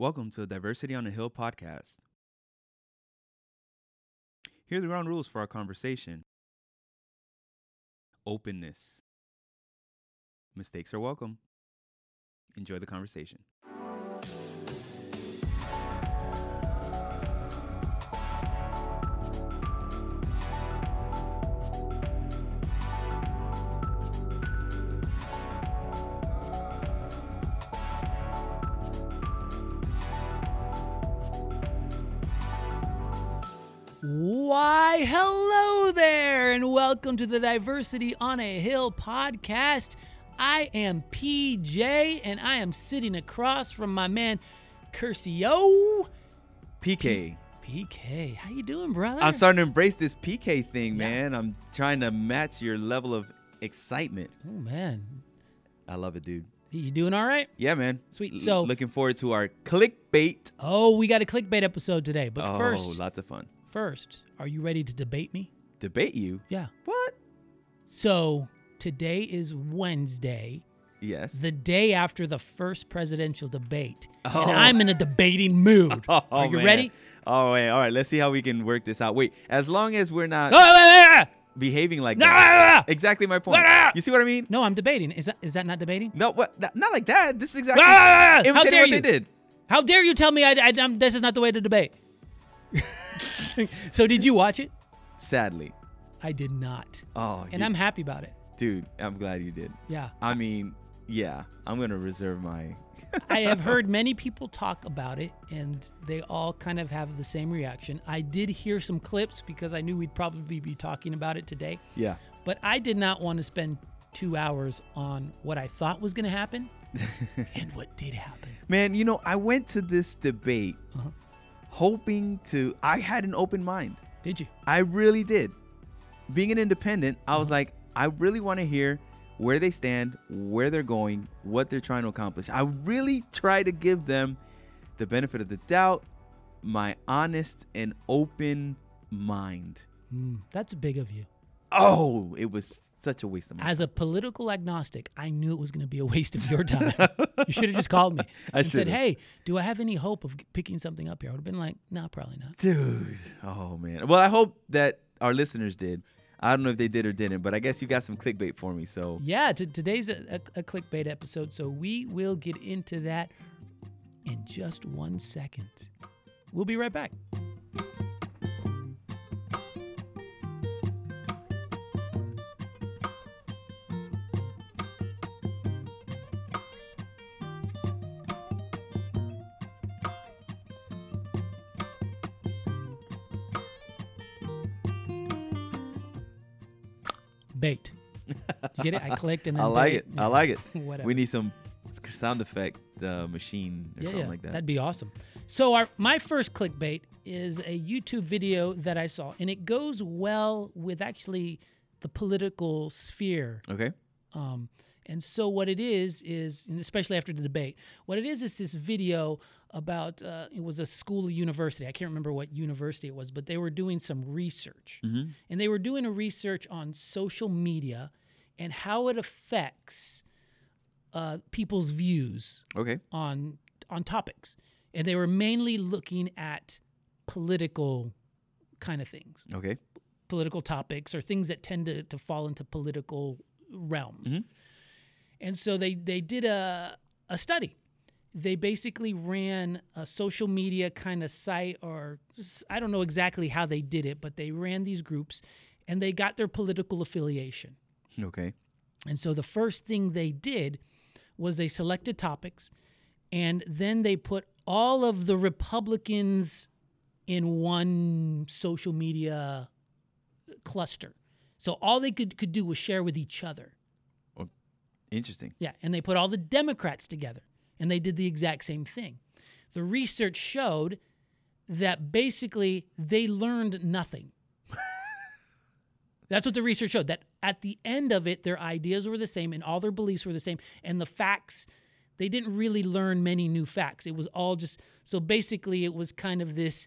Welcome to the Diversity on the Hill podcast. Here are the ground rules for our conversation openness. Mistakes are welcome. Enjoy the conversation. Why, hello there, and welcome to the Diversity on a Hill podcast. I am PJ, and I am sitting across from my man Curcio. PK. PK, how you doing, brother? I'm starting to embrace this PK thing, Yeah. man. I'm trying to match your level of excitement. Oh man, I love it, dude. you doing all right? Yeah, man. Sweet. L- So- looking forward to our clickbait. Oh, we got a clickbait episode today, but oh, first, lots of fun. First, are you ready to debate me? Debate you? Yeah. What? So today is Wednesday. Yes. the day after the first presidential debate. Oh. And I'm in a debating mood. Oh, Are you man. ready? Oh, wait. All right. Let's see how we can work this out. Wait. As long as we're not No, no, no, behaving like that. Ah, ah, ah. Exactly my point. Ah! You see what I mean? no, I'm debating. Is that is that not debating? No, what? Not, like that. This is exactly Ah! How dare what you? they did. How dare you tell me I, I, this is not the way to debate? so did you watch it? Sadly. I did not, Oh, and you- I'm happy about it. dude. I'm glad you did. Yeah, I mean, yeah. I'm gonna reserve my. I have heard many people talk about it, and they all kind of have the same reaction. I did hear some clips because I knew we'd probably be talking about it today. Yeah. But I did not want to spend two hours on what I thought was going to happen and what did happen. Man, you know, I went to this debate Uh-huh. Hoping to. I had an open mind. Did you? I really did. Being an independent, I was like, I really want to hear where they stand, where they're going, what they're trying to accomplish. I really try to give them the benefit of the doubt, my honest and open mind. Mm, that's big of you. Oh, it was such a waste of my As a political agnostic, I knew it was going to be a waste of your time. you should have just called me I and said. "Hey, do I have any hope of picking something up here?" I would have been like, "No, probably not." Dude. Oh man. Well, I hope that our listeners did. I don't know if they did or didn't, but I guess you got some clickbait for me. So Yeah, t- today's a, a, a clickbait episode, so we will get into that in just one second. We'll be right back. Get it? I clicked and then I like it. I like it. Whatever. We need some sound effect uh, machine or yeah, something yeah, like that. That'd be awesome. So our my first clickbait is a YouTube video that I saw, and it goes well with actually the political sphere. okay. Um, and so what it is is, especially after the debate, what it is is this video about uh, it was a school or university. I can't remember what university it was, but they were doing some research, and they were doing a research on social media and how it affects uh, people's views Okay. on on topics, and they were mainly looking at political kind of things, Okay. political topics or things that tend to, to fall into political realms. And so they they did a a study. They basically ran a social media kind of site, or just- I don't know exactly how they did it, but they ran these groups, and they got their political affiliation. Okay. And so the first thing they did was they selected topics and then they put all of the Republicans in one social media cluster. So all they could, could do was share with each other. Oh, interesting. Yeah. And they put all the Democrats together and they did the exact same thing. The research showed that basically they learned nothing. That's what the research showed. That at the end of it, their ideas were the same and all their beliefs were the same. And the facts, they didn't really learn many new facts. It was all just so basically it was kind of this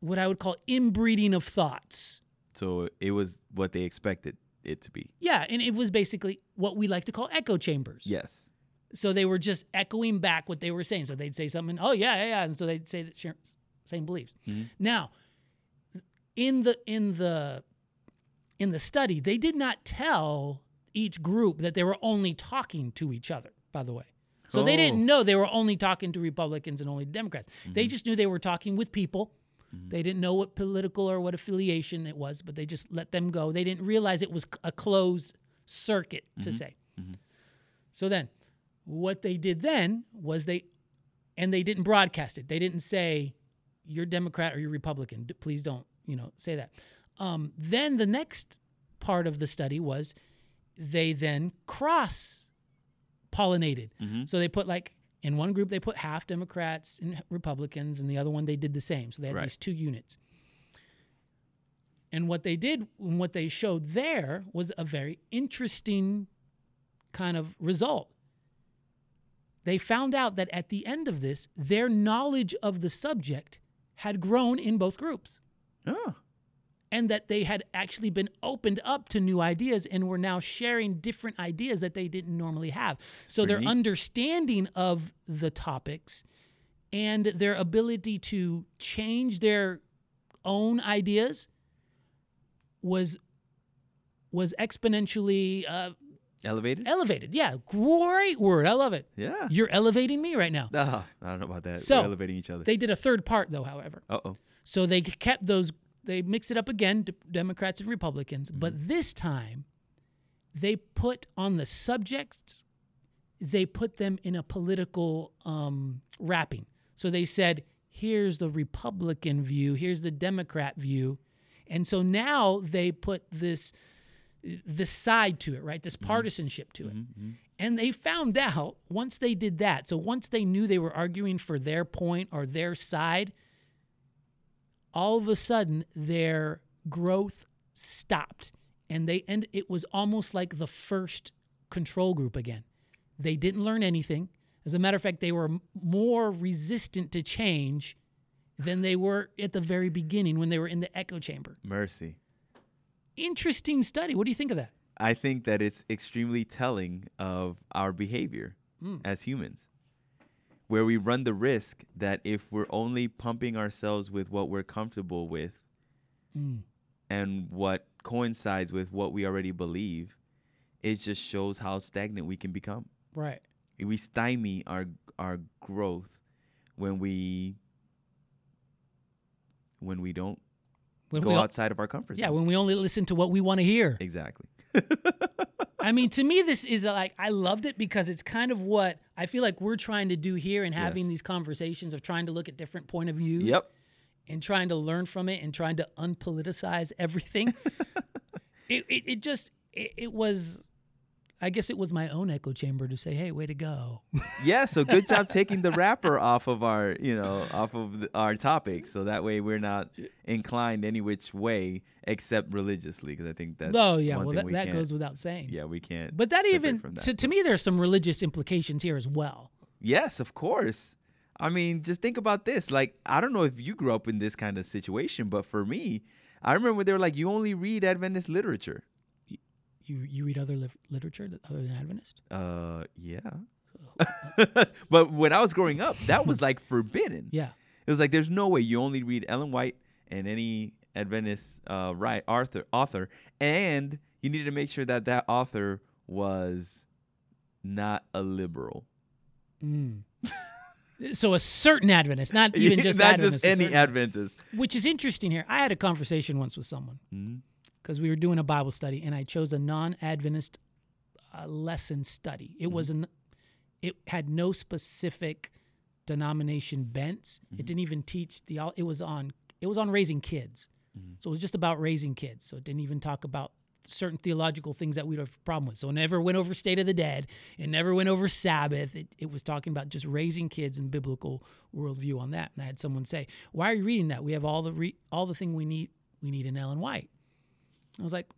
what I would call inbreeding of thoughts. So it was what they expected it to be. Yeah, and it was basically what we like to call echo chambers. Yes. So they were just echoing back what they were saying. So they'd say something, oh yeah, yeah, yeah. And so they'd say the same beliefs. Mm-hmm. Now, in the in the in the study, they did not tell each group that they were only talking to each other, by the way. So they Oh. didn't know they were only talking to Republicans and only Democrats. They mm-hmm. just knew they were talking with people. Mm-hmm. They didn't know what political or what affiliation it was, but they just let them go. They didn't realize it was a closed circuit to mm-hmm. say. So then, what they did then was they, and they didn't broadcast it. They didn't say, "You're Democrat or you're Republican." Please don't, you know, say that. Um, then the next part of the study was they then cross pollinated. So they put like in one group they put half Democrats and Republicans, and the other one they did the same. So they had Right. these two units. And what they did and what they showed there was a very interesting kind of result. They found out that at the end of this, their knowledge of the subject had grown in both groups Oh. And that they had actually been opened up to new ideas and were now sharing different ideas that they didn't normally have. So their neat. understanding of the topics and their ability to change their own ideas was was exponentially uh, Elevated? elevated. Yeah, great word. I love it. Yeah. You're elevating me right now. Ah, I don't know about that. So, We're elevating each other. They did a third part though, however. uh oh. So they kept those, they mix it up again, D- Democrats and Republicans, but mm-hmm. this time they put on the subjects, they put them in a political um, wrapping. So they said, here's the Republican view, here's the Democrat view. And so now they put this this side to it, right? This mm-hmm. partisanship to it. Mm-hmm. And they found out once they did that, so once they knew they were arguing for their point or their side, all of a sudden their growth stopped and they and it was almost like the first control group again. They didn't learn anything. As a matter of fact they were more resistant to change than they were at the very beginning when they were in the echo chamber. Mercy. interesting study. What do you think of that? I think that it's extremely telling of our behavior hmm. as humans, where we run the risk that if we're only pumping ourselves with what we're comfortable with mm. and what coincides with what we already believe, it just shows how stagnant we can become. right We stymie our our growth when we when we don't when go we, o- outside of our comfort zone. yeah when we only listen to what we want to hear exactly. I mean, to me, this is like I loved it because it's kind of what I feel like we're trying to do here and having Yes. these conversations of trying to look at different point of views. Yep. And trying to learn from it and trying to unpoliticize everything. it, it it just it, it was, I guess it was my own echo chamber to say, "Hey, way to go." Yeah, so good job taking the wrapper off of our, you know, off of the, our topic, so that way we're not inclined any which way except religiously, because I think that's oh yeah, well thing that, we that goes without saying. Yeah, we can't. But that even that. to, to me, there's some religious implications here as well. yes, of course. I mean, just think about this. Like, I don't know if you grew up in this kind of situation, but for me, I remember they were like, you only read Adventist literature. You you read other li- literature that- other than Adventist? Uh, yeah. but when I was growing up, that was like forbidden. Yeah. It was like there's no way you only read Ellen White and any Adventist uh, right author author, and you needed to make sure that that author was not a liberal. Mm. so a certain Adventist, not even just not Adventist, just any Adventist. which is interesting here. I had a conversation once with someone Mhm. Because we were doing a Bible study, and I chose a non-Adventist uh, lesson study. Mm-hmm. It was an, it had no specific denomination bent. Mm-hmm. It didn't even teach the. It was on. It was on raising kids, Mm-hmm. so it was just about raising kids. So it didn't even talk about certain theological things that we'd have a problem with. So it never went over state of the dead. It never went over Sabbath. It, it was talking about just raising kids and biblical worldview on that. And I had someone say, "Why are you reading that? We have all the re- all the thing we need. We need in Ellen White." I was like,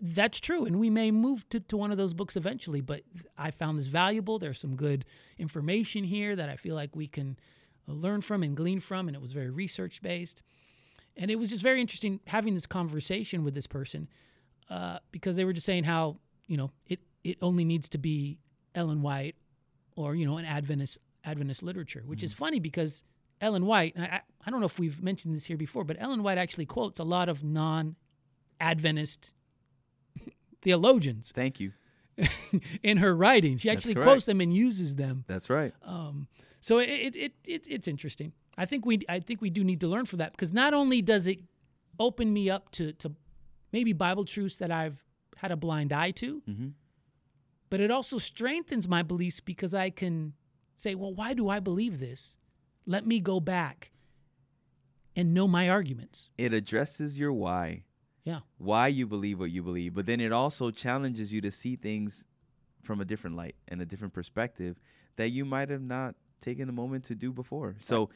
"That's true, and we may move to, to one of those books eventually." But I found this valuable. There's some good information here that I feel like we can uh, learn from and glean from, and it was very research based. And it was just very interesting having this conversation with this person uh, because they were just saying how you know it it only needs to be Ellen White or you know an Adventist Adventist literature, which Mm-hmm. is funny because Ellen White. I, I I don't know if we've mentioned this here before, but Ellen White actually quotes a lot of non-Adventist theologians Thank you. in her writing. She actually quotes them and uses them. That's right. Um, so it, it, it, it it's interesting. I think we I think we do need to learn from that because not only does it open me up to to maybe Bible truths that I've had a blind eye to, Mhm. but it also strengthens my beliefs because I can say, well, why do I believe this? Let me go back and know my arguments. It addresses your why. Yeah. why you believe what you believe, but then it also challenges you to see things from a different light and a different perspective that you might have not taken a moment to do before. So,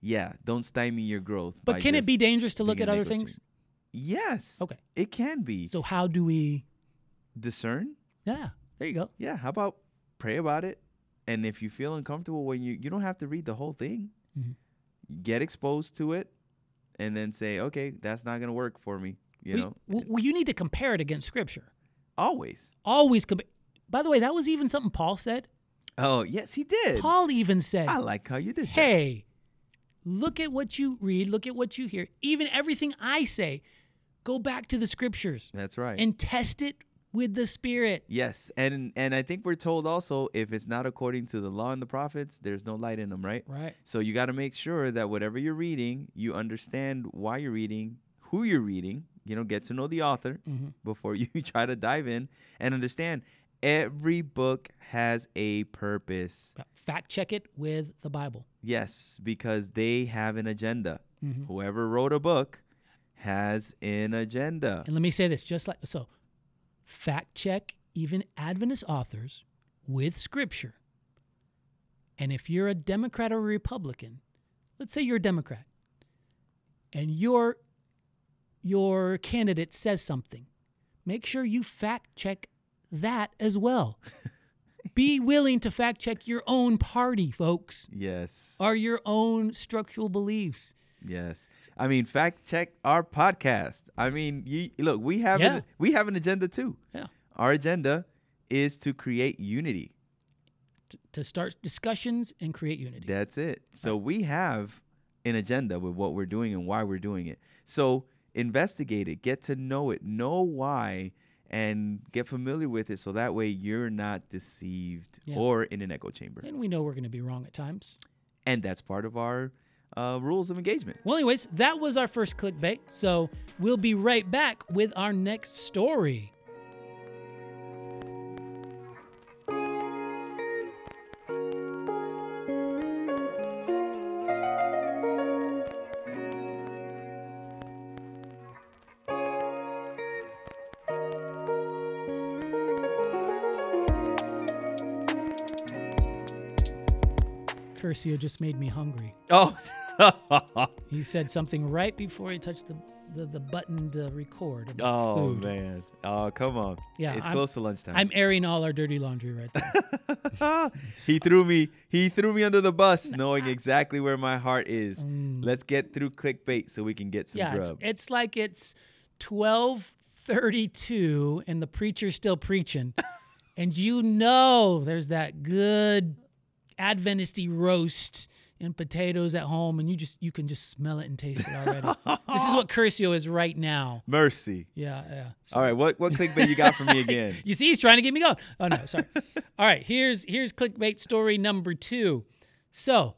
yeah, don't stymie your growth. But can it be dangerous to look at other things? Yes. Okay. It can be. So how do we? Discern? Yeah, there you go. Yeah. How about pray about it? And if you feel uncomfortable when you you don't have to read the whole thing. Mhm. Get exposed to it and then say, "Okay, that's not going to work for me." You know? w- well, you need to compare it against Scripture. Always. Always. By the way, that was even something Paul said. Oh, yes, he did. Paul even said, I like how you did that. "Hey, look at what you read, look at what you hear. Even everything I say, go back to the Scriptures That's right. and test it with the Spirit." yes, and and I think we're told also if it's not according to the law and the prophets, there's no light in them, right? Right. So you got to make sure that whatever you're reading, you understand why you're reading, who you're reading. You know, get to know the author Mhm. before you try to dive in and understand. Every book has a purpose. Fact check it with the Bible. Yes, because they have an agenda. Mhm. Whoever wrote a book has an agenda. And let me say this just like so fact check even Adventist authors with scripture. And if you're a Democrat or a Republican, let's say you're a Democrat and your your candidate says something, make sure you fact check that as well. Be willing to fact check your own party, folks, Yes. or your own structural beliefs. Yes. I mean, fact check our podcast. I mean, you look, we have Yeah. an, we have an agenda too. Yeah. Our agenda is to create unity. To, to start discussions and create unity. That's it. So we have an agenda with what we're doing and why we're doing it. So investigate it, get to know it, know why and get familiar with it so that way you're not deceived Yeah. or in an echo chamber. And we know we're going to be wrong at times. And that's part of our uh, rules of engagement. Well, anyways, that was our first clickbait. So we'll be right back with our next story. Curcio just made me hungry. Oh. He said something right before he touched the, the, the button to record. Oh food. man! Oh come on! Yeah, it's I'm- close to lunchtime. I'm airing all our dirty laundry right there. he threw me. He threw me under the bus, knowing exactly where my heart is. Mm. Let's get through clickbait so we can get some yeah, it's, grub. it's like it's 12:32 and the preacher's still preaching, and you know there's that good Adventisty roast and potatoes at home, and you just you can just smell it and taste it already. this is what Curcio is right now. Mercy. Yeah, yeah. All right, what what clickbait you got for me again? You see, he's trying to get me going. Oh no, sorry. All right, here's here's clickbait story number two. So,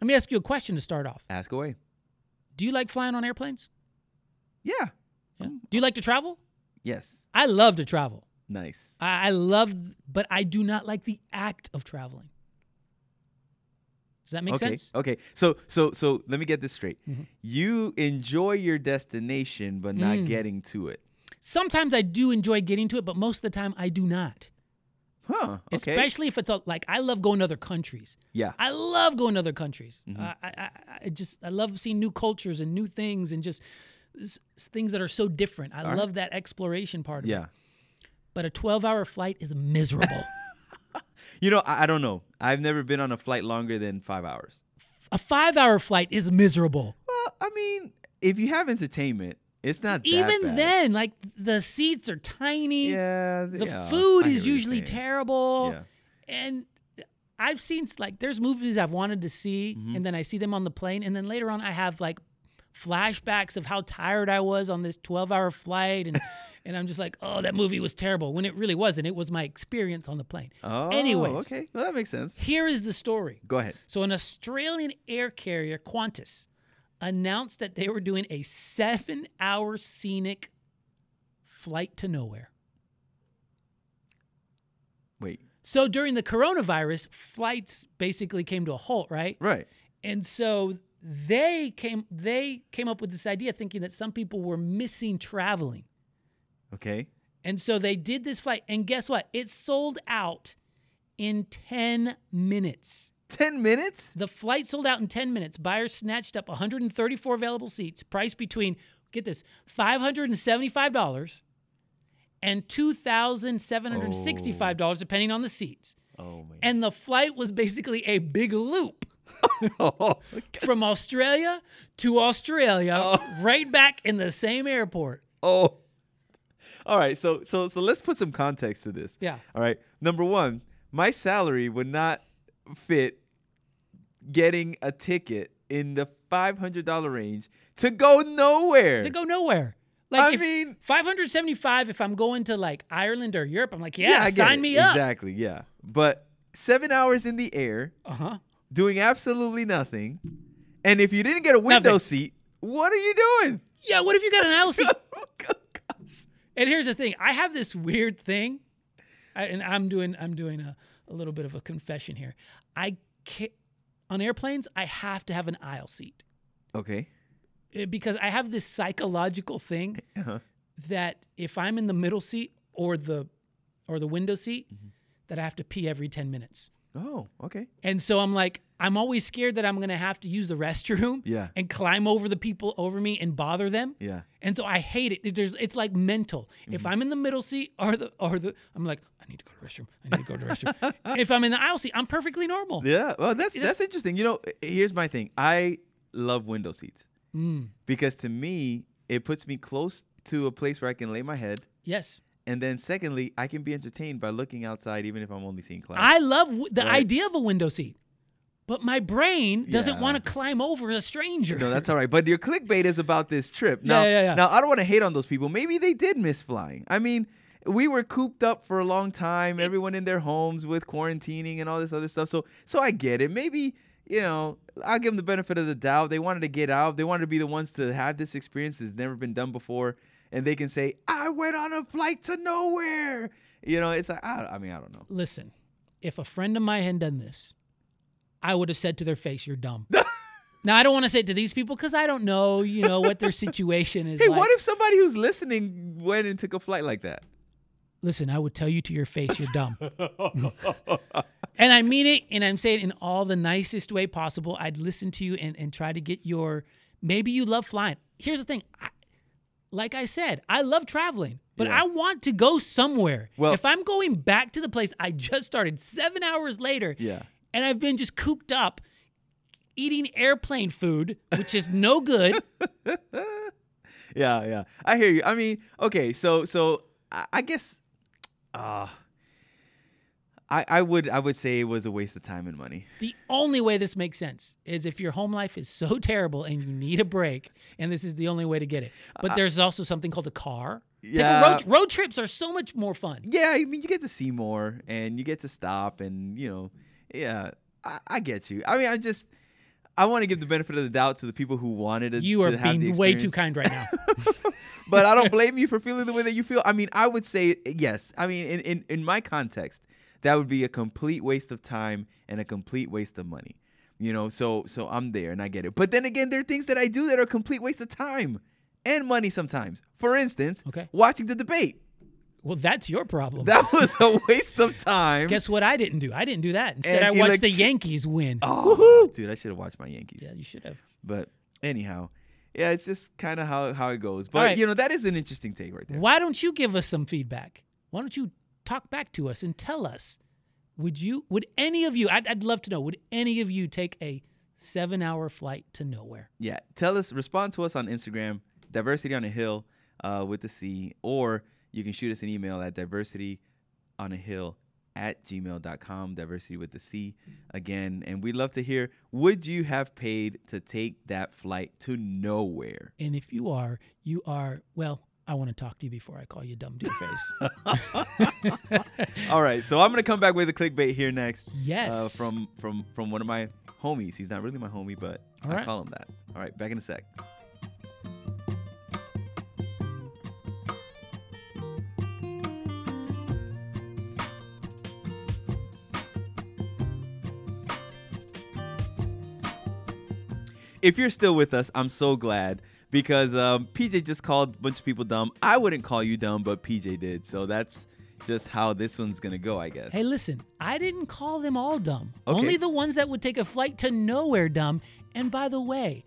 let me ask you a question to start off. Ask away. Do you like flying on airplanes? Yeah. Yeah. Do you like to travel? Yes. I love to travel. Nice. I, I love, but I do not like the act of traveling. Does that make okay. sense? Okay. So so so let me get this straight. Mhm. You enjoy your destination, but not Mm. getting to it. Sometimes I do enjoy getting to it, but most of the time I do not. Huh. Okay. Especially if it's a, like I love going to other countries. yeah. I love going to other countries. Mhm. I, I, I- just I love seeing new cultures and new things and just things that are so different. I All right. love that exploration part of it. Yeah. But a 12-hour flight is miserable. You know, I, I don't know. I've never been on a flight longer than five hours. a 5-hour flight is miserable. Well, I mean, if you have entertainment, it's not that Even then, like the seats are tiny. Yeah. The yeah, food is usually terrible. Yeah. and I've seen like there's movies I've wanted to see, Mm-hmm. and then I see them on the plane, and then later on I have like flashbacks of how tired I was on this 12 hour flight, and and I'm just like, oh, that movie was terrible when it really wasn't. It was my experience on the plane. Oh, Anyways. okay. Well, that makes sense. Here is the story. Go ahead. So, an Australian air carrier, Qantas, announced that they were doing a seven hour scenic flight to nowhere. Wait. So, during the coronavirus, flights basically came to a halt, right? Right. And so they came they came up with this idea thinking that some people were missing traveling. Okay. And so they did this flight and guess what? It sold out in 10 minutes. 10 minutes? The flight sold out in 10 minutes. Buyers snatched up 134 available seats, priced between, get this, $575 and $2,765, depending on the seats. Oh, man. And the flight was basically a big loop oh, from Australia to Australia, Oh. right back in the same airport. oh. All right. So, so, so let's put some context to this. Yeah. All right. Number one, my salary would not fit getting a ticket in the $500 range to go nowhere. To go nowhere. Like I mean- 575 if I'm going to like Ireland or Europe, I'm like, yeah, get sign me up. Exactly. Yeah. But seven hours in the air, Uh-huh. doing absolutely nothing. And if you didn't get a window Nothing. seat, what are you doing? Yeah, what if you got an aisle seat? And here's the thing: I have this weird thing, I, and I'm doing I'm doing a, a little bit of a confession here. I can't, on airplanes I have to have an aisle seat Okay. Eh, because I have this psychological thing Uh-huh. that if I'm in the middle seat or the or the window seat, Mm-hmm. that I have to pee every ten minutes. Oh, okay. And so I'm like, I'm always scared that I'm gonna have to use the restroom Yeah. and climb over the people over me and bother them. Yeah. And so I hate it. There's it's like mental. Mm-hmm. If I'm in the middle seat or the or the I'm like, I need to go to the restroom. I need to go to the restroom. if I'm in the aisle seat, I'm perfectly normal. Yeah. Well, that's that's interesting. You know, here's my thing. I love window seats Mm, because to me, it puts me close to a place where I can lay my head. yes. And then secondly, I can be entertained by looking outside even if I'm only seeing clouds. I love w- the Right. idea of a window seat. But my brain doesn't Yeah. want to climb over a stranger. No, that's all right. But your clickbait is about this trip. Now, Yeah, yeah, yeah. now I don't want to hate on those people. Maybe they did miss flying. I mean, we were cooped up for a long time. Everyone in their homes with quarantining and all this other stuff. So, so I get it. Maybe you know, I'll give them the benefit of the doubt. They wanted to get out. They wanted to be the ones to have this experience that's never been done before, and they can say, "I went on a flight to nowhere." You know, it's like I, I mean, I don't know. Listen, if a friend of mine had done this, I would have said to their face, "You're dumb." now I don't want to say it to these people because I don't know, you know, what their situation is. Hey, like. what if somebody who's listening went and took a flight like that? Listen, I would tell you to your face, you're dumb. and I mean it, and I'm saying it in all the nicest way possible. I'd listen to you and, and try to get your. Maybe you love flying. Here's the thing. I, like I said, I love traveling, but Yeah. I want to go somewhere. Well- if I'm going back to the place I just started seven hours later, Yeah. and I've been just cooped up eating airplane food, which is no good. yeah, yeah. I hear you. I mean, okay, so so I, I guess uh I I would I would say it was a waste of time and money. The only way this makes sense is if your home life is so terrible and you need a break, and this is the only way to get it. But uh, there's also something called a car. Take a Yeah. road, road trips are so much more fun. Yeah, I mean you get to see more and you get to stop and you know, yeah, I, I get you. I mean I just I want to give the benefit of the doubt to the people who wanted to. You are being way too kind right now. but I don't blame you for feeling the way that you feel. I mean, I would say yes. I mean, in, in, in my context, that would be a complete waste of time and a complete waste of money. You know, so so I'm there and I get it. But then again, there are things that I do that are a complete waste of time and money sometimes. For instance, Okay. watching the debate. well, that's your problem. That was a waste of time. Guess what I didn't do? I didn't do that. Instead, And I watched the Yankees win. oh, dude, I should have watched my Yankees. Yeah, you should have. But anyhow, yeah, it's just kind of how how it goes. But right. you know, that is an interesting take right there. Why don't you give us some feedback? Why don't you talk back to us and tell us? Would you? Would any of you? I'd, I'd love to know. Would any of you take a seven-hour flight to nowhere? Yeah, tell us, respond to us on Instagram, diversity on a hill uh, with the C, or you can shoot us an email at diversity on a hill at gmail.com, diversity with the C again. And we'd love to hear would you have paid to take that flight to nowhere? And if you are, you are, well, I want to talk to you before I call you dumb to your face. All right, so I'm gonna come back with a clickbait here next. Yes. Uh, from from from one of my homies. He's not really my homie, but All I right. call him that. All right, back in a sec. If you're still with us, I'm so glad because um, PJ just called a bunch of people dumb. I wouldn't call you dumb, but PJ did. So that's just how this one's gonna go, I guess. hey, listen, I didn't call them all dumb. Okay. Only the ones that would take a flight to nowhere dumb. And by the way,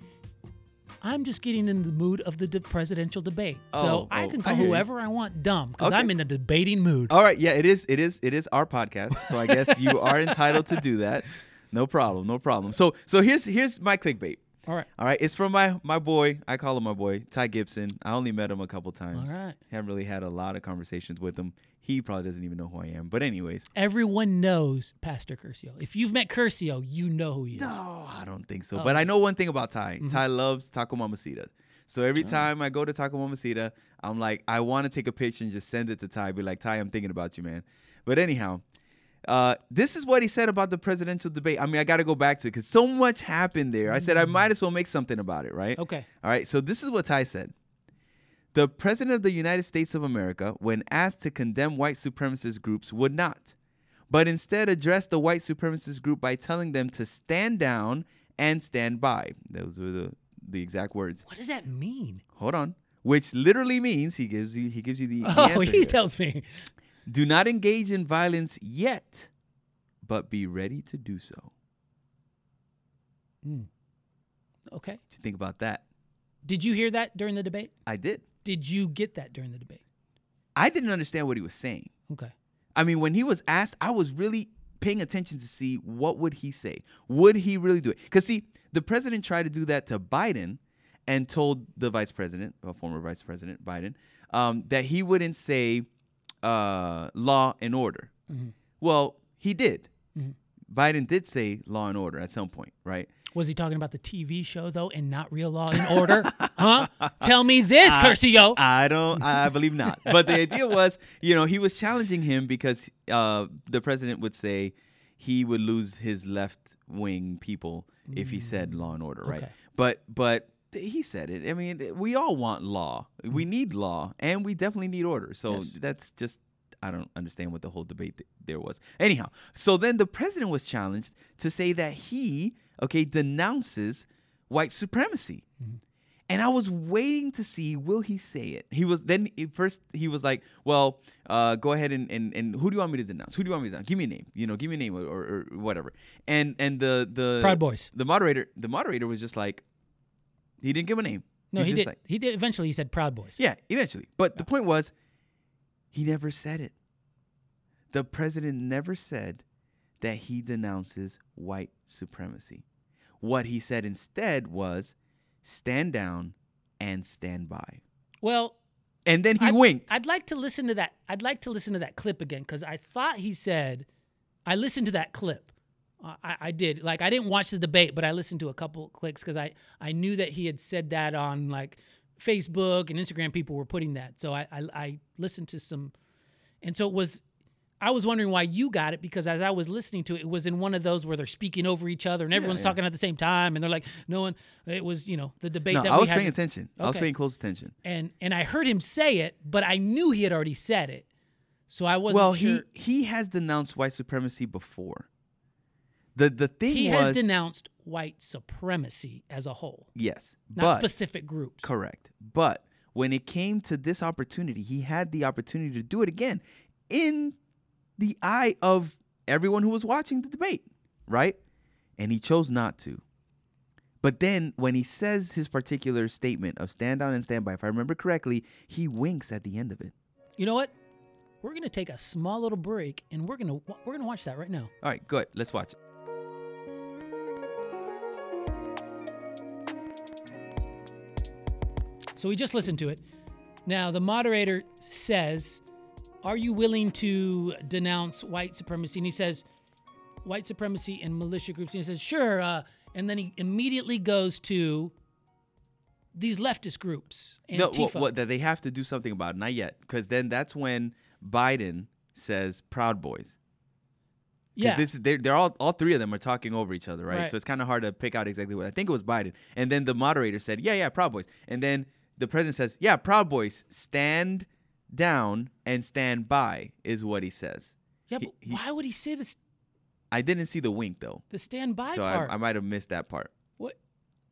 I'm just getting in the mood of the de- presidential debate. Oh, so I oh, can I call you. whoever I want dumb because Okay. I'm in a debating mood. All right, yeah, it is. It is. It is our podcast, so I guess you are entitled to do that. No problem. No problem. So, so here's here's my clickbait. All right. All right, it's from my my boy. I call him my boy, Ty Gibson. I only met him a couple times. All right. Haven't really had a lot of conversations with him. He probably doesn't even know who I am. But anyways, Everyone knows Pastor Curcio. If you've met Curcio, you know who he is. no, I don't think so. Oh. But I know one thing about Ty. Mm-hmm. Ty loves Taco Mamacita. So every Oh. time I go to Taco Mamacita, I'm like, I want to take a picture and just send it to Ty. Be like, Ty, I'm thinking about you, man. But anyhow, uh, this is what he said about the presidential debate. I mean, I got to go back to it because so much happened there. I said I might as well make something about it, right? Okay. All right. So this is what Ty said. The president of the United States of America, when asked to condemn white supremacist groups, would not, but instead addressed the white supremacist group by telling them to stand down and stand by. Those were the, the exact words. What does that mean? Hold on. Which literally means he gives you he gives you the, the Oh, answer he here. tells me. Do not engage in violence yet, but be ready to do so. Okay. What you think about that? Did you hear that during the debate? I did. Did you get that during the debate? I didn't understand what he was saying. Okay. I mean, when he was asked, I was really paying attention to see what would he say. Would he really do it? Because see, the president tried to do that to Biden, and told the vice president, a former vice president Biden, um, that he wouldn't say uh, law and order. Well, he did. Biden did say law and order at some point, right? Was he talking about the TV show though, and not Real Law and Order? huh? Tell me this, Curcio. I don't. I believe not. But the idea was, you know, he was challenging him because uh, the president would say he would lose his left wing people if he said law and order, right? Okay. But but he said it. I mean, we all want law. We need law, and we definitely need order. So Yes. that's just. I don't understand what the whole debate th- there was. Anyhow, so then the president was challenged to say that he, okay, denounces white supremacy. And I was waiting to see will he say it. He was then he- first he was like, well, uh, go ahead and, and and who do you want me to denounce? Who do you want me to denounce? Give me a name. You know, give me a name or, or, or whatever. And and the the Proud Boys. The moderator the moderator was just like, he didn't give a name. No, he just did. like- he did. Eventually, he said Proud Boys. yeah, eventually. But the point was, he never said it. The president never said that he denounces white supremacy. What he said instead was, stand down and stand by. Well, And then he I'd, winked. I'd like to listen to that. I'd like to listen to that clip again because I thought he said, I listened to that clip. I, I did. Like I didn't watch the debate, but I listened to a couple clicks because I I knew that he had said that on like Facebook and Instagram. People were putting that, so I I, I listened to some, and so it was. I was wondering why you got it because as I was listening to it, it was in one of those where they're speaking over each other and everyone's yeah. talking at the same time, and they're like, no one. It was you know the debate no, that I was had paying attention. I was paying close attention. and and I heard him say it, but I knew he had already said it, so I wasn't Well, sure. he he has denounced white supremacy before. The the thing He was has denounced white supremacy as a whole, yes, not but specific groups. Correct. But when it came to this opportunity, he had the opportunity to do it again in the eye of everyone who was watching the debate, right? And he chose not to. But then when he says his particular statement of stand down and stand by, if I remember correctly, he winks at the end of it. You know what? We're gonna take a small little break, and we're gonna we're gonna watch that right now. All right, good. Let's watch it. So we just listened to it. Now the moderator says, Are you willing to denounce white supremacy? And he says, White supremacy and militia groups. And he says, Sure. Uh, and then he immediately goes to these leftist groups. No, Antifa. what, what that they have to do something about. it. Not yet, because then that's when Biden says Proud Boys. yeah. this is they're, they're all all three of them are talking over each other, right? Right. So it's kind of hard to pick out exactly what I think it was Biden. And then the moderator said, "Yeah, yeah, Proud Boys." And then the president says, "Yeah, Proud Boys, stand down and stand by," is what he says. yeah, he- but he- why would he say this, I didn't see the wink though, the standby so part? I, I might have missed that part. What,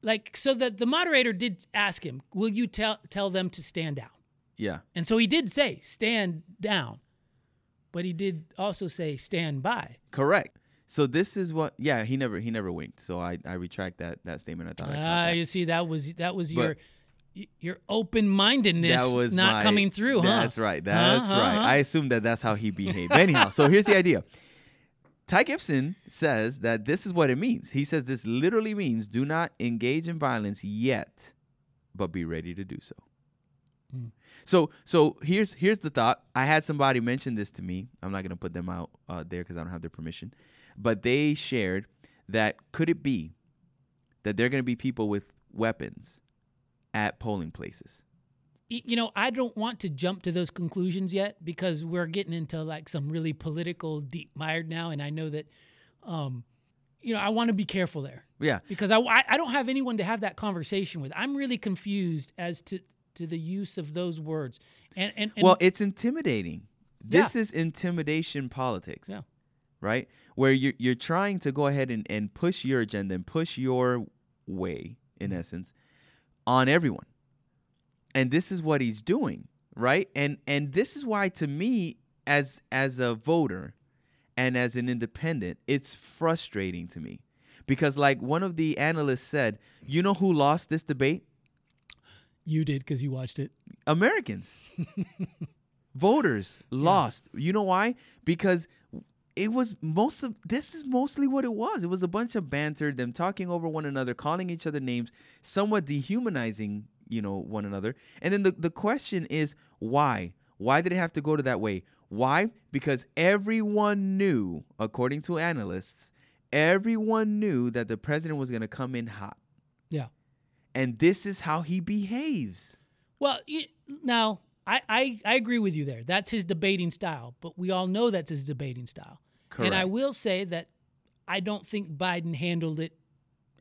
like, so that the moderator did ask him, "Will you tell tell them to stand down?" Yeah, And so he did say, "Stand down," but he did also say, "Stand by." correct. So this is what. Yeah, he never he never winked. So I I retract that that statement. I thought I Ah, that. you see, that was that was But- your your open mindedness that was not my- coming through, huh? That's right. That's Huh, right. I assume that that's how he behaved. Anyhow, so here's the idea. Ty Gibson says that this is what it means. He says this literally means do not engage in violence yet, but be ready to do so. Hmm. So so here's here's the thought. I had somebody mention this to me. I'm not gonna put them out uh, there because I don't have their permission, but they shared that could it be that there are gonna be people with weapons at polling places? You know, I don't want to jump to those conclusions yet because we're getting into like some really political deep mired now, and I know that, um, you know, I want to be careful there Yeah. because I, I don't have anyone to have that conversation with. I'm really confused as to to the use of those words, and and, and well, it's intimidating. This is intimidation politics. Yeah. Right? Where you're you're trying to go ahead and, and push your agenda and push your way, in Mm-hmm. essence, on everyone. And this is what he's doing, right? And and this is why to me, as as a voter and as an independent, it's frustrating to me. Because like one of the analysts said, you know who lost this debate? you did because you watched it. Americans. Voters lost. You know why? Because it was most of this is mostly what it was. It was a bunch of banter, them talking over one another, calling each other names, somewhat dehumanizing, you know, one another. And then the, the question is why? Why did it have to go to that way? Why? Because everyone knew, according to analysts, everyone knew that the president was going to come in hot. Yeah. And this is how he behaves. Well, now I, I I agree with you there. That's his debating style, but we all know that's his debating style. And I will say that I don't think Biden handled it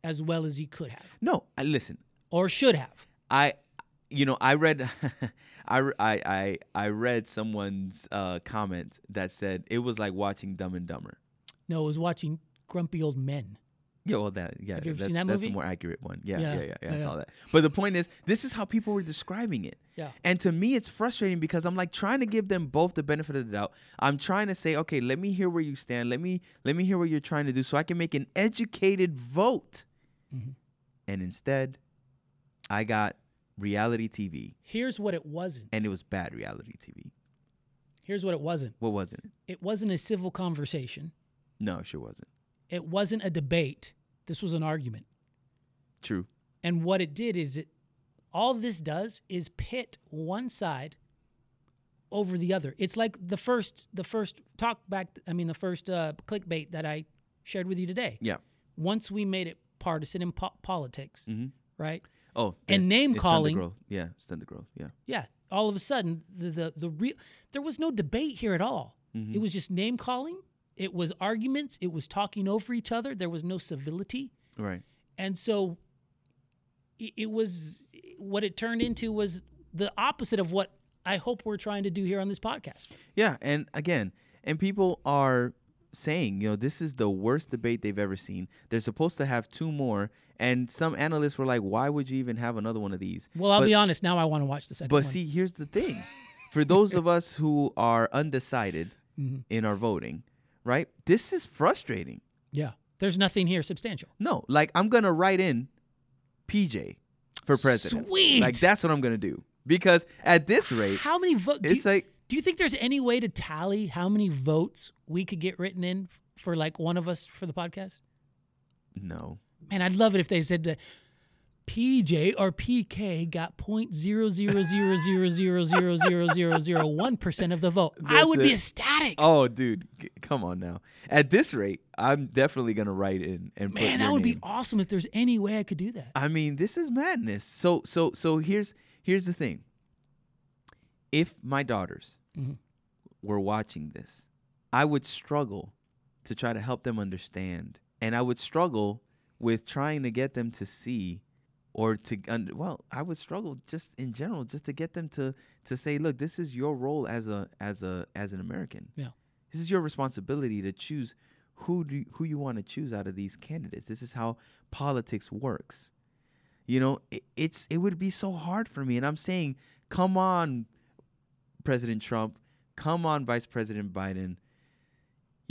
as well as he could have No, I- listen. or should have. I, you know, I read, I, I, I, I read someone's uh, comment that said it was like watching Dumb and Dumber. No, it was watching Grumpy Old Men. Yeah, well, that yeah, Have you ever that's, seen that that's a more accurate one. Yeah, Yeah, yeah, yeah, yeah, I yeah. saw that. But the point is, this is how people were describing it. Yeah. And to me, it's frustrating because I'm like trying to give them both the benefit of the doubt. I'm trying to say, okay, let me hear where you stand. Let me let me hear what you're trying to do, so I can make an educated vote. Mhm. And instead, I got reality TV, Here's what it wasn't. and it was bad reality TV. Here's what it wasn't. What wasn't it? It wasn't a civil conversation. No, it sure wasn't. It wasn't a debate. This was an argument. True. And what it did is it all this does is pit one side over the other. It's like the first the first talk back I mean the first uh, clickbait that I shared with you today. Yeah. Once we made it partisan in po- politics, Mm-hmm. right? Oh, And name calling. Yeah, stunted growth. Yeah. Yeah, all of a sudden the the, the real there was no debate here at all. Mhm. It was just name calling. It was arguments. It was talking over each other. There was no civility. Right. And so it, it was what it turned into was the opposite of what I hope we're trying to do here on this podcast. Yeah, and again, and people are saying, you know, this is the worst debate they've ever seen. They're supposed to have two more, and some analysts were like, "Why would you even have another one of these?" Well, I'll But- be honest. Now I want to watch the second But one. see, here's the thing: for those of us who are undecided Mhm. in our voting, right? This is frustrating. yeah, there's nothing here substantial. No, like I'm gonna write in PJ for president. Sweet. Like that's what I'm gonna do because at this rate, How many votes? Do, it's you- like do you think there's any way to tally how many votes we could get written in for like one of us for the podcast? no. Man, I'd love it if they said, PJ or PK got point zero zero zero zero zero zero zero zero zero one percent of the vote. I That's would be ecstatic. Oh, dude, g- come on now. At this rate, I'm definitely gonna write in and put Man, that would be awesome if there's any way I could do that. I mean, this is madness. So, so, so here's here's the thing. If my daughters Mhm. were watching this, I would struggle to try to help them understand, and I would struggle with trying to get them to see, or to well, I would struggle just in general, just to get them to to say, look, this is your role as a as a as an American. Yeah. This is your responsibility to choose who do you, who you want to choose out of these candidates. This is how politics works. You know, it, it's it would be so hard for me, and I'm saying, come on, President Trump, come on, Vice President Biden.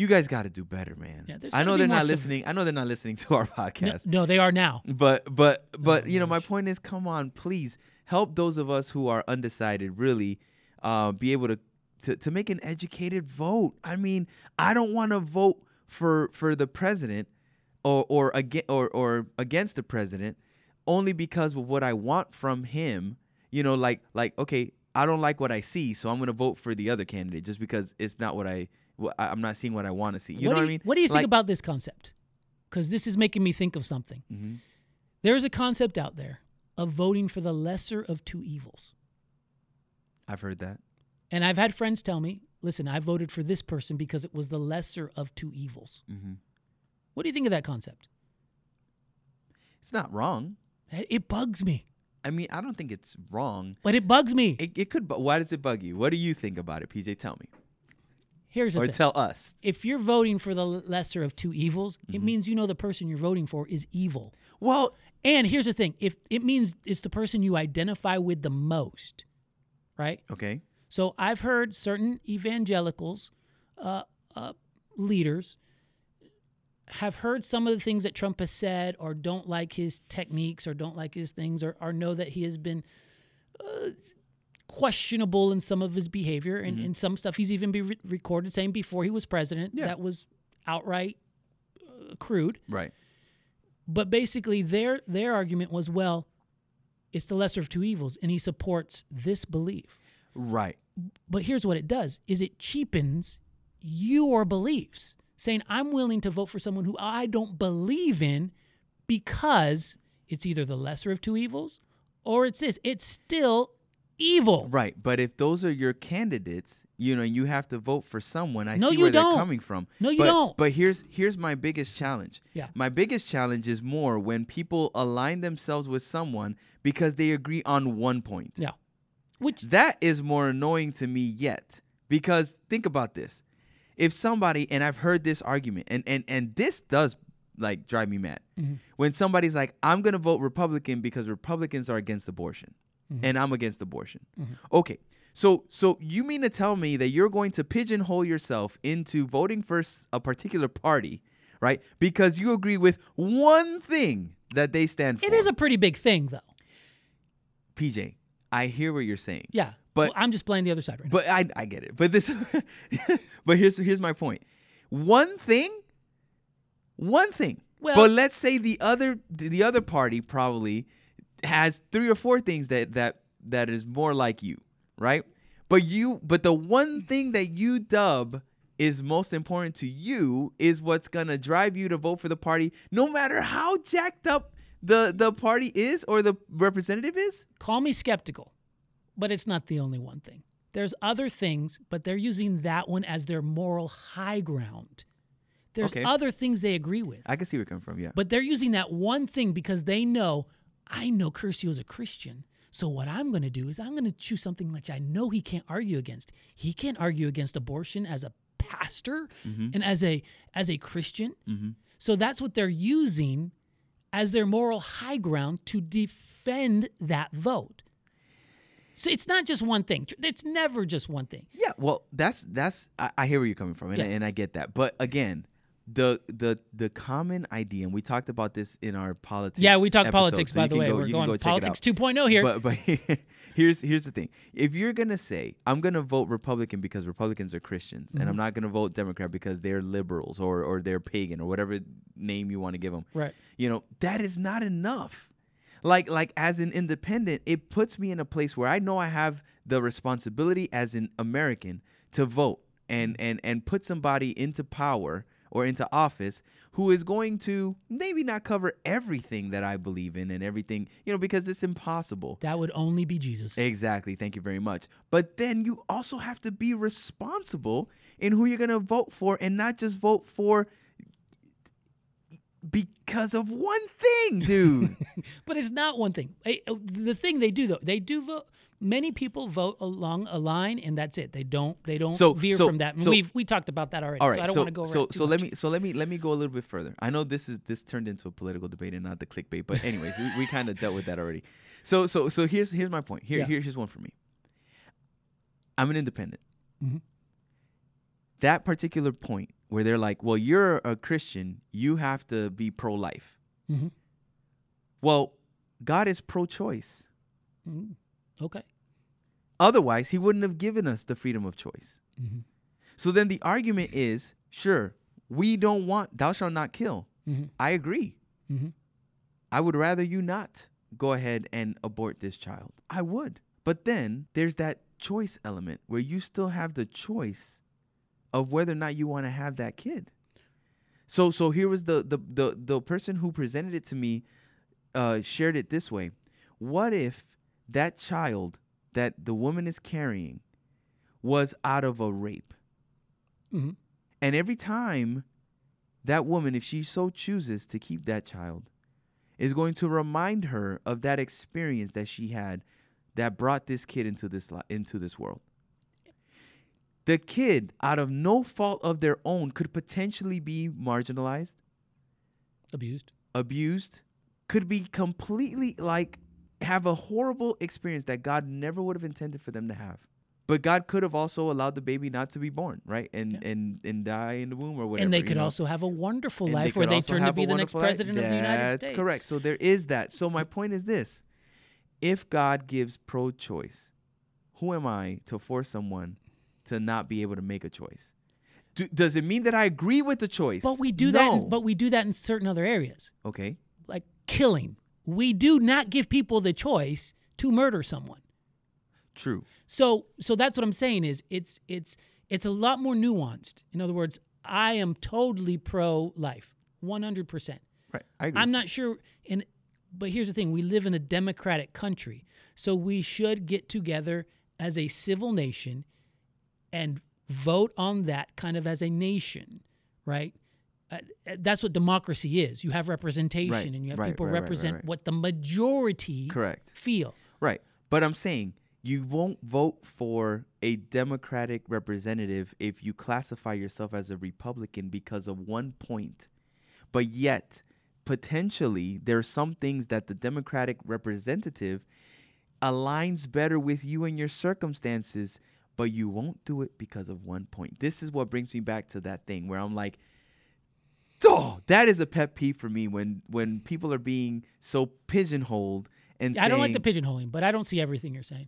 You guys got to do better, man. Yeah, I know they're not listening. I know they're not listening to our podcast. no, they are now. But but but you know, my point is, come on, please help those of us who are undecided really uh, be able to, to to make an educated vote. I mean, I don't want to vote for for the president or or again or or against the president only because of what I want from him. You know, like like okay, I don't like what I see, so I'm gonna vote for the other candidate just because it's not what I. I'm not seeing what I want to see. You what know do what I mean? What do you think Like- about this concept? Because this is making me think of something. Mhm. There's a concept out there of voting for the lesser of two evils. I've heard that. And I've had friends tell me, listen, I voted for this person because it was the lesser of two evils. hmm What do you think of that concept? It's not wrong. It bugs me, I mean, I don't think it's wrong. but it bugs me. It, it could, why does it bug you? What do you think about it, PJ? Tell me, Here's the or thing. tell us. if you're voting for the lesser of two evils, Mm-hmm. it means you know the person you're voting for is evil. Well, And here's the thing: if it means it's the person you identify with the most, right? okay, So I've heard certain evangelicals, uh, uh, leaders, have heard some of the things that Trump has said, or don't like his techniques, or don't like his things, or, or know that he has been uh, questionable in some of his behavior, and, and some stuff he's even be re- recorded saying before he was president Yeah. that was outright uh, crude. right. But basically, their their argument was, well, it's the lesser of two evils, and he supports this belief Right. but here's what it does is it cheapens your beliefs saying i'm willing to vote for someone who i don't believe in because it's either the lesser of two evils or it's this it's still evil Right. But if those are your candidates, you know, you have to vote for someone. I No, see where don't. they're coming from. No, you but, don't. But here's here's my biggest challenge. Yeah. My biggest challenge is more when people align themselves with someone because they agree on one point. yeah which That is more annoying to me yet. Because think about this. If somebody and I've heard this argument and and and this does like drive me mad. Mm-hmm. When somebody's like, I'm gonna vote Republican because Republicans are against abortion. Mm-hmm. And I'm against abortion. Mm-hmm. Okay. So so you mean to tell me that you're going to pigeonhole yourself into voting for a particular party, right? Because you agree with one thing that they stand for. it is a pretty big thing though PJ. I hear what you're saying. yeah But- Well, i'm just playing the other side right But I I get it. But this but here's here's my point. One thing one thing. Well- but let's say the other the other party probably has three or four things that that that is more like you, right? But you but the one thing that you dub is most important to you is what's going to drive you to vote for the party no matter how jacked up the the party is or the representative is? call me skeptical but it's not the only one thing there's other things but they're using that one as their moral high ground there's Okay. other things they agree with I can see where you're coming from, yeah. But they're using that one thing because they know I know Curcio is a Christian. So what I'm going to do is I'm going to choose something which I know he can't argue against. He can't argue against abortion as a pastor mm-hmm. and as a as a Christian. Mm-hmm. So that's what they're using as their moral high ground to defend that vote. So it's not just one thing. It's never just one thing. Yeah, well, that's that's I, I hear where you're coming from, and, Yeah. and I get that. But again, the the the common idea, and we talked about this in our politics. Yeah, we talk episode, politics so by the way. go- We're going go politics out. 2.0 here. But but here's here's the thing: if you're gonna say I'm gonna vote Republican because Republicans are Christians, and I'm Mm-hmm. not gonna vote Democrat because they're liberals or or they're pagan or whatever name you want to give them, right. you know that is not enough. like like as an independent, it puts me in a place where I know I have the responsibility as an American to vote and and and put somebody into power or into office who is going to maybe not cover everything that I believe in and everything, you know, because it's impossible. That would only be Jesus. Exactly. Thank you very much. But then you also have to be responsible in who you're going to vote for and not just vote for because of one thing, dude. But it's not one thing. Uh, The thing they do though, they do vote. Many people vote along a line, and that's it. They don't. They don't So- veer so- from that. So- We've we talked about that already. All right. so I don't want to go. so so let me so let me let me go a little bit further. I know this is this turned into a political debate and not the clickbait, but anyways, we, we kind of dealt with that already. So so so here's here's my point. Here Yeah. here here's one for me. I'm an independent. Mhm. That particular point where they're like, "Well, you're a Christian, you have to be pro-life." Mhm. Well, God is pro-choice. Mm, Okay. Otherwise, he wouldn't have given us the freedom of choice. Mhm. So then the argument is, sure, we don't want thou shalt not kill. Mhm. I agree. Mhm. I would rather you not go ahead and abort this child. I would. But then there's that choice element where you still have the choice of whether or not you want to have that kid. So so here was the the the, the person who presented it to me uh, shared it this way. What if that child that the woman is carrying was out of a rape? Mhm. And every time that woman, if she so chooses to keep that child, is going to remind her of that experience that she had that brought this kid into this li- into this world. The kid, out of no fault of their own, could potentially be marginalized, Abused. abused, could be completely like have a horrible experience that God never would have intended for them to have. But God could have also allowed the baby not to be born, right? And Yeah. and and die in the womb or whatever. and they could know? also have a wonderful And life where they turn to be the next life. president of the United States. That's correct. So there is that. So my point is this: if God gives pro-choice, who am I to force someone to not be able to make a choice? Do, does it mean that I agree with the choice? But we do that. In, but we do that in certain other areas, okay, like killing. We do not give people the choice to murder someone. true. So so that's what I'm saying is it's it's it's a lot more nuanced. In other words, I am totally pro life, 100%. Right, I agree. I'm not sure in but here's the thing, we live in a democratic country. So we should get together as a civil nation and vote on that kind of as a nation, right? Uh, that's what democracy is. You have representation Right, and you have right, people right, represent what the majority Correct. feel. Right. But I'm saying you won't vote for a Democratic representative if you classify yourself as a Republican because of one point. But yet, potentially, there are some things that the Democratic representative aligns better with you and your circumstances, but you won't do it because of one point. This is what brings me back to that thing where I'm like, Oh, that is a pet peeve for me when when people are being so pigeonholed and I don't like the pigeonholing, but I don't see everything you're saying.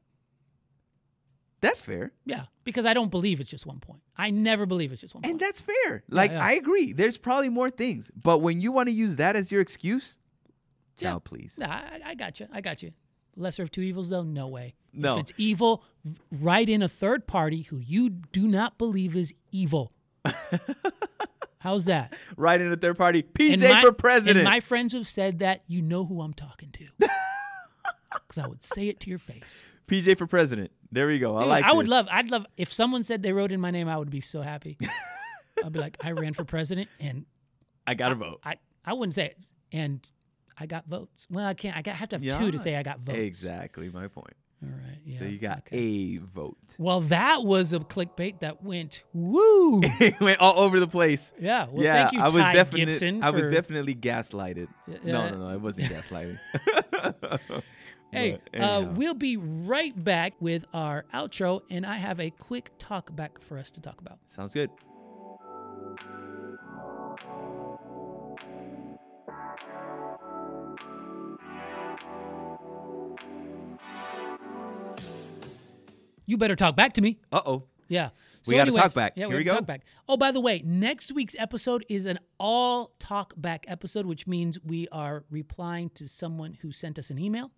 That's fair. Yeah, because I don't believe it's just one point. I never believe it's just one And point. that's fair. Like yeah. I agree. There's probably more things. But when you want to use that as your excuse, Yeah. child, please. Nah, I, I got you. I got you. Lesser of two evils, though, no way. No. If it's evil, v- write in a third party who you do not believe is evil. How's that? Right in a third party. PJ my- for president. And my friends who've said that, you know who I'm talking to. Because I would say it to your face. PJ for president. There you go. I Dude, like I would this. love. I'd love if someone said they wrote in my name. I would be so happy. I'd be like, I ran for president, and I got a vote. I I wouldn't say it, and I got votes. Well, I can't. I got, have to have Yeah. two to say I got votes. Exactly my point. All right. Yeah. so you got okay. a vote. Well, that was a clickbait that went woo. it went all over the place. Yeah. Well, yeah, thank you, I was Ty definitely Gibson. I was definitely gaslighted. Yeah. No, no, no, it wasn't gaslighting. Hey, uh, we'll be right back with our outro, and I have a quick talk back for us to talk about. Sounds good. You better talk back to me. Uh oh. Yeah. We gotta talk back. Yeah, Here we, we to go. Talk back. Oh, by the way, next week's episode is an all talk back episode, which means we are replying to someone who sent us an email.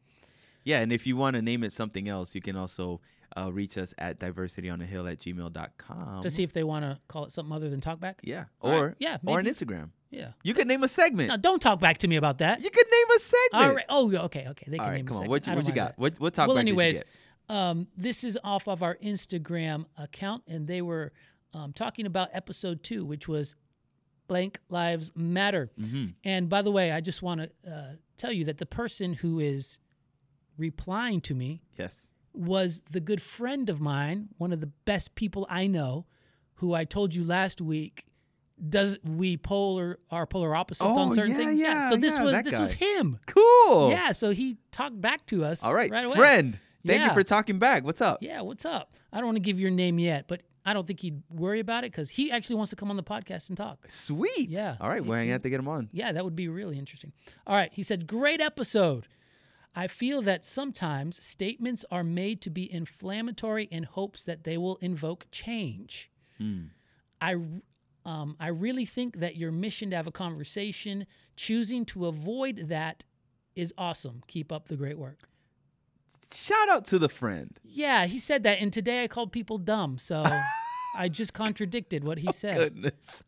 Yeah, and if you want to name it something else, you can also uh, reach us at diversityonahill at gmail.com. to see if they want to call it something other than talk back. Yeah. All right. Or Yeah, or on. Instagram. Yeah. You could name a segment. No, don't talk back to me about that. You could name a segment. All right. Oh, okay, okay. They can All right, name come a on. What, you- what you got? that. What, what talk well, back did you anyways, get? Um, this is off of our Instagram account, and they were um, talking about episode two, which was blank lives matter. Mm-hmm. And by the way, I just want to uh, tell you that the person who is replying to me Yes. was the good friend of mine, one of the best people I know, who I told you last week. Does we polar are polar opposites Oh, on certain yeah, things? yeah, yeah. So this yeah, was this was him. Cool. Yeah. So he talked back to us. All right. Right away. Friend, thank you for talking back. What's up? Yeah. What's up? I don't want to give your name yet, but I don't think he'd worry about it because he actually wants to come on the podcast and talk. Sweet. Yeah. All right. We're going to have to get him on. Yeah, that would be really interesting. All right. He said, Great episode. I feel that sometimes statements are made to be inflammatory in hopes that they will invoke change. Hmm. I, um, I really think that your mission to have a conversation, choosing to avoid that, is awesome. Keep up the great work. Shout out to the friend. Yeah, he said that. And today I called people dumb. So I just contradicted what he said. Goodness.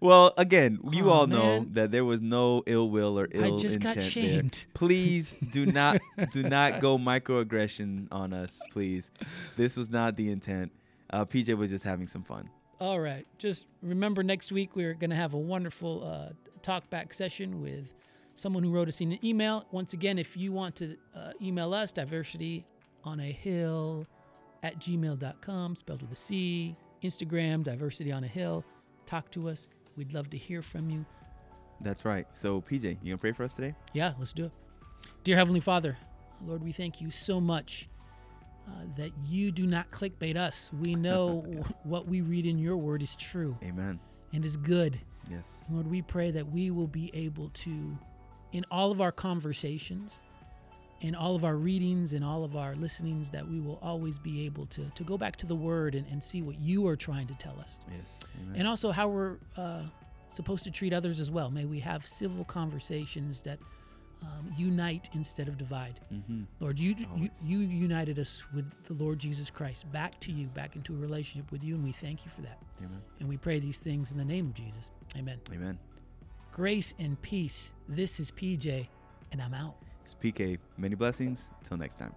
Well, again, you Aw, all know man. that there was no ill will or ill I just got shamed. there. Please do not do not go microaggression on us, please. This was not the intent. Uh, PJ was just having some fun. All right. Just remember next week we're going to have a wonderful uh, talk back session with someone who wrote us an email. Once again, if you want to uh, email us, diversity on a hill at gmail.com, spelled with a C, Instagram, diversity on a hill. Talk to us. We'd love to hear from you. That's right. So, PJ, you gonna pray for us today? Yeah, let's do it. Dear Heavenly Father, Lord, we thank you so much uh, that you do not clickbait us. We know what we read in your word is true Amen. and is good. Yes. Lord, we pray that we will be able to, in all of our conversations, in all of our readings, in all of our listenings, that we will always be able to, to go back to the Word and, and see what you are trying to tell us. Yes. Amen. And also how we're uh, supposed to treat others as well. May we have civil conversations that um, unite instead of divide. mm-hmm. Lord, you, you you united us with the Lord Jesus Christ back to you, back into a relationship with you, and we thank you for that. Amen. And we pray these things in the name of Jesus. Amen. Amen. Grace and peace. This is PJ, and I'm out. It's PK. Many blessings. Till next time.